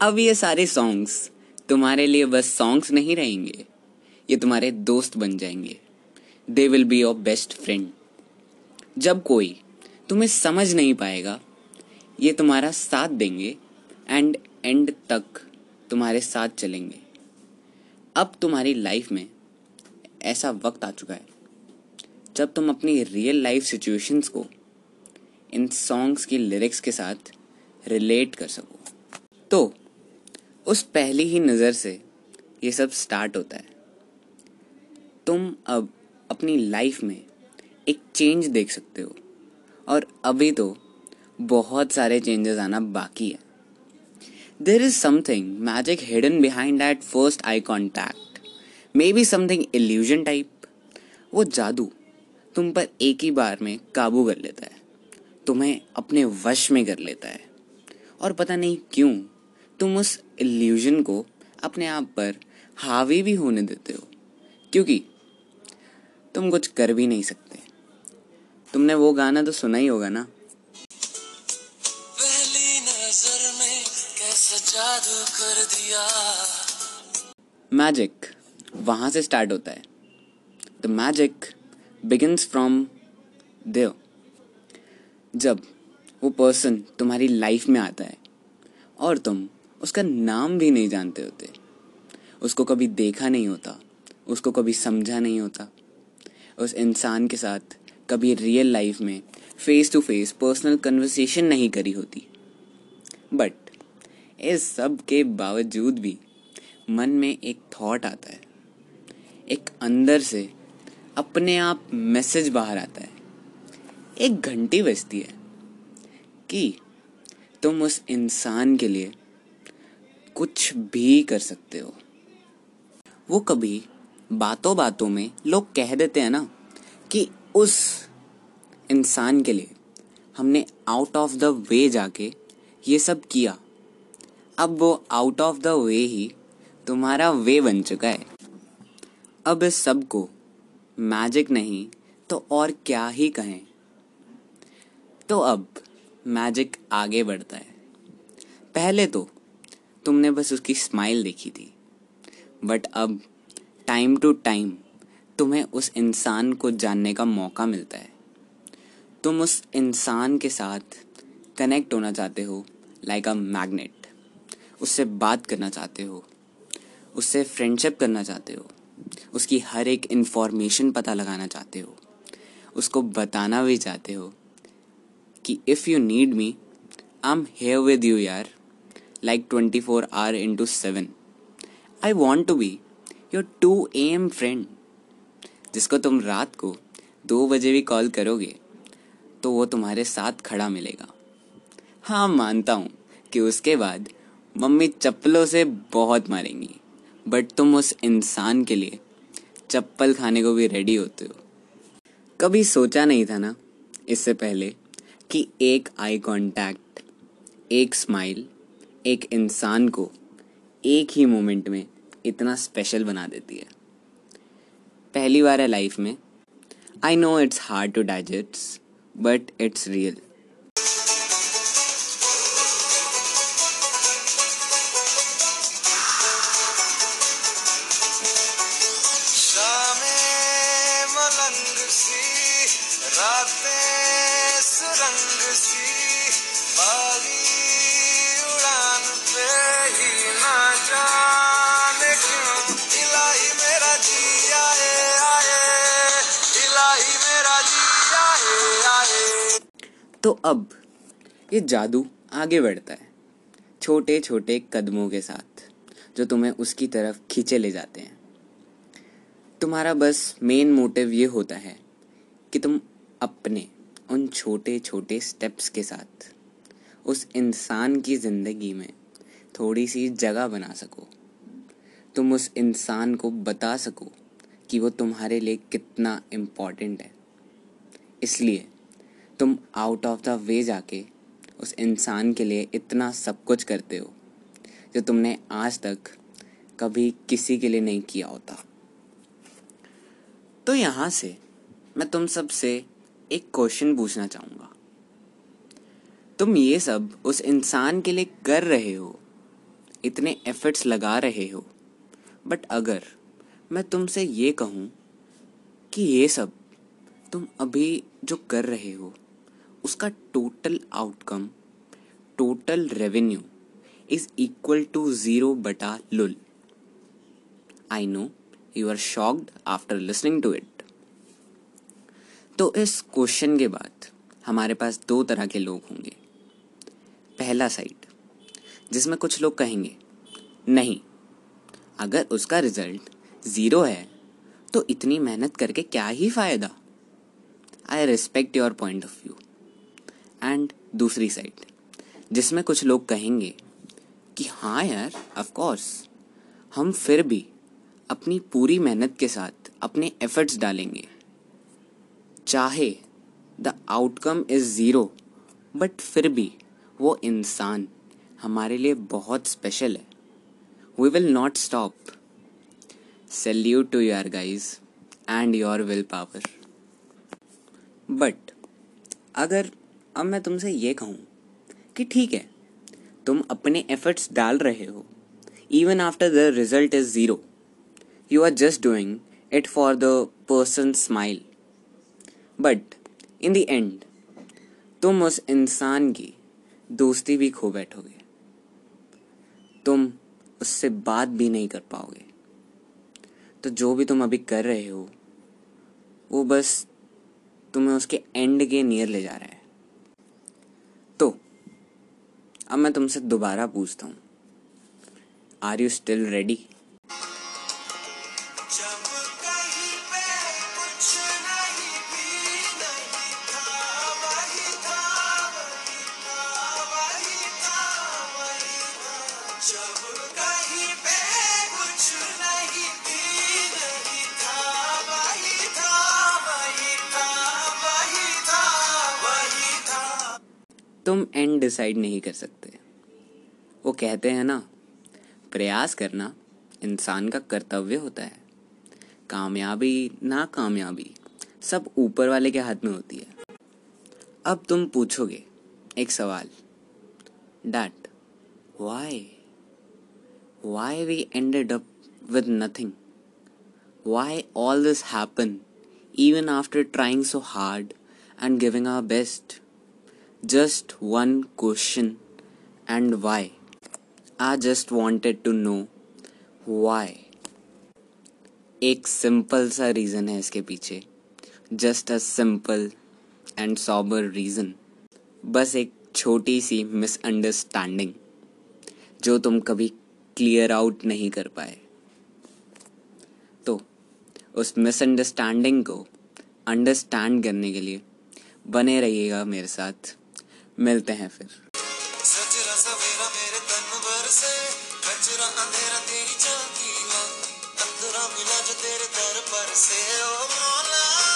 अब ये सारे सॉन्ग्स तुम्हारे लिए बस सॉन्ग्स नहीं रहेंगे। ये तुम्हारे दोस्त बन जाएँगे। They will be your best friend जब कोई तुम्हें समझ नहीं पाएगा, ये तुम्हारा साथ देंगे एंड एंड तक तुम्हारे साथ चलेंगे। अब तुम्हारी लाइफ में ऐसा वक्त आ चुका है, जब तुम अपनी रियल लाइफ सिचुएशंस को इन सॉन्ग्स की लिरिक्स के साथ रिलेट कर सको। तो उस पहली ही नज़र से ये सब स्टार्ट होता है। तुम अब अपनी लाइफ में एक चेंज देख सकते हो और अभी तो बहुत सारे चेंजेस आना बाकी है। There is something magic hidden behind that first eye contact maybe something illusion type वो जादू तुम पर एक ही बार में काबू कर लेता है। तुम्हें अपने वश में कर लेता है। और पता नहीं क्यों तुम उस इल्यूजन को अपने आप पर हावी भी होने देते हो। क्योंकि तुम कुछ कर भी नहीं सकते। तुमने वो गाना तो सुना ही होगा ना? पहली नज़र में कैसे जादू कर दिया। मैजिक वहाँ से स्टार्ट होता है। The magic begins from there जब वो पर्सन तुम्हारी लाइफ में आता है और तुम उसका नाम भी नहीं जानते होते। उसको कभी देखा नहीं होता। उसको कभी समझा नहीं होता। उस इंसान के साथ कभी रियल लाइफ में face to face personal conversation नहीं करी होती। बट इस सब के बावजूद भी मन में एक थॉट आता है। एक अंदर से अपने आप मैसेज बाहर आता है। एक घंटी बजती है कि तुम उस इंसान के लिए कुछ भी कर सकते हो। वो कभी बातों बातों में लोग कह देते हैं ना कि उस इंसान के लिए हमने आउट ऑफ़ द वे जाके ये सब किया। अब वो आउट ऑफ़ द वे ही तुम्हारा वे बन चुका है। अब इस सबको मैजिक नहीं तो और क्या ही कहें। तो अब मैजिक आगे बढ़ता है। पहले तो तुमने बस उसकी स्माइल देखी थी। बट अब टाइम टू टाइम तुम्हें उस इंसान को जानने का मौका मिलता है। तुम उस इंसान के साथ कनेक्ट होना चाहते हो लाइक अ मैग्नेट उससे बात करना चाहते हो, उससे फ्रेंडशिप करना चाहते हो, उसकी हर एक इन्फॉर्मेशन पता लगाना चाहते हो, उसको बताना भी चाहते हो कि if you need me I am here with you यार। Twenty four hour into seven I want to be your two AM friend जिसको तुम रात को दो बजे भी कॉल करोगे तो वो तुम्हारे साथ खड़ा मिलेगा। हाँ मानता हूँ कि उसके बाद मम्मी चप्पलों से बहुत मारेंगी। बट तुम उस इंसान के लिए चप्पल खाने को भी रेडी होते हो। कभी सोचा नहीं था ना इससे पहले कि एक आई कांटेक्ट एक स्माइल एक इंसान को एक ही मोमेंट में इतना स्पेशल बना देती है। पहली बार है लाइफ में। I know it's hard to digest but it's real रातें सुरंग सी बागी तो अब ये जादू आगे बढ़ता है छोटे छोटे कदमों के साथ, जो तुम्हें उसकी तरफ़ खींचे ले जाते हैं। तुम्हारा बस मेन मोटिव ये होता है कि तुम अपने उन छोटे छोटे स्टेप्स के साथ, उस इंसान की ज़िंदगी में थोड़ी सी जगह बना सको। तुम उस इंसान को बता सको कि वो तुम्हारे लिए कितना इम्पोर्टेंट है। इसलिए तुम आउट ऑफ़ द वे जाके उस इंसान के लिए इतना सब कुछ करते हो, जो तुमने आज तक कभी किसी के लिए नहीं किया होता। तो यहाँ से मैं तुम सबसे एक क्वेश्चन पूछना चाहूँगा। तुम ये सब उस इंसान के लिए कर रहे हो, इतने एफर्ट्स लगा रहे हो बट अगर मैं तुमसे ये कहूँ कि ये सब तुम अभी जो कर रहे हो उसका total outcome total revenue is equal to zero बटा लुल I know you are shocked after listening to it तो इस क्वेश्चन के बाद हमारे पास दो तरह के लोग होंगे। पहला साइड जिसमें कुछ लोग कहेंगे, नहीं, अगर उसका रिज़ल्ट ज़ीरो है तो इतनी मेहनत करके क्या ही फ़ायदा? I respect your point of view and दूसरी साइड, जिसमें कुछ लोग कहेंगे कि हाँ यार ऑफ़ कोर्स हम फिर भी अपनी पूरी मेहनत के साथ अपने एफर्ट्स डालेंगे। चाहे the outcome is zero but फिर भी वो इंसान हमारे लिए बहुत स्पेशल है। We will not stop salute to your guys and your willpower but अगर अब मैं तुमसे ये कहूँ कि ठीक है, तुम अपने एफर्ट्स डाल रहे हो even after the result is zero you are just doing it for the person smile but in the end तुम उस इंसान की दोस्ती भी खो बैठोगे। तुम उससे बात भी नहीं कर पाओगे। तो जो भी तुम अभी कर रहे हो, वो बस तुम्हें उसके एंड के नियर ले जा रहा है तो अब मैं तुमसे दोबारा पूछता हूँ। आर यू स्टिल रेडी तुम एंड डिसाइड नहीं कर सकते। वो कहते हैं ना, प्रयास करना इंसान का कर्तव्य होता है। कामयाबी ना कामयाबी सब ऊपर वाले के हाथ में होती है। अब तुम पूछोगे एक सवाल that why why we ended up with nothing why all this happen even after trying so hard and giving our best? Just one question and why. I just wanted to know why एक simple सा reason है इसके पीछे। Just a simple and sober reason बस एक छोटी सी misunderstanding जो तुम कभी क्लियर आउट नहीं कर पाए। तो उस मिसअंडरस्टैंडिंग को अंडरस्टैंड करने के लिए बने रहिएगा मेरे साथ। मिलते हैं फिर। अंधेरा तेरी अंधेरा मिला जो तेरे दर पर से। ओ मौला।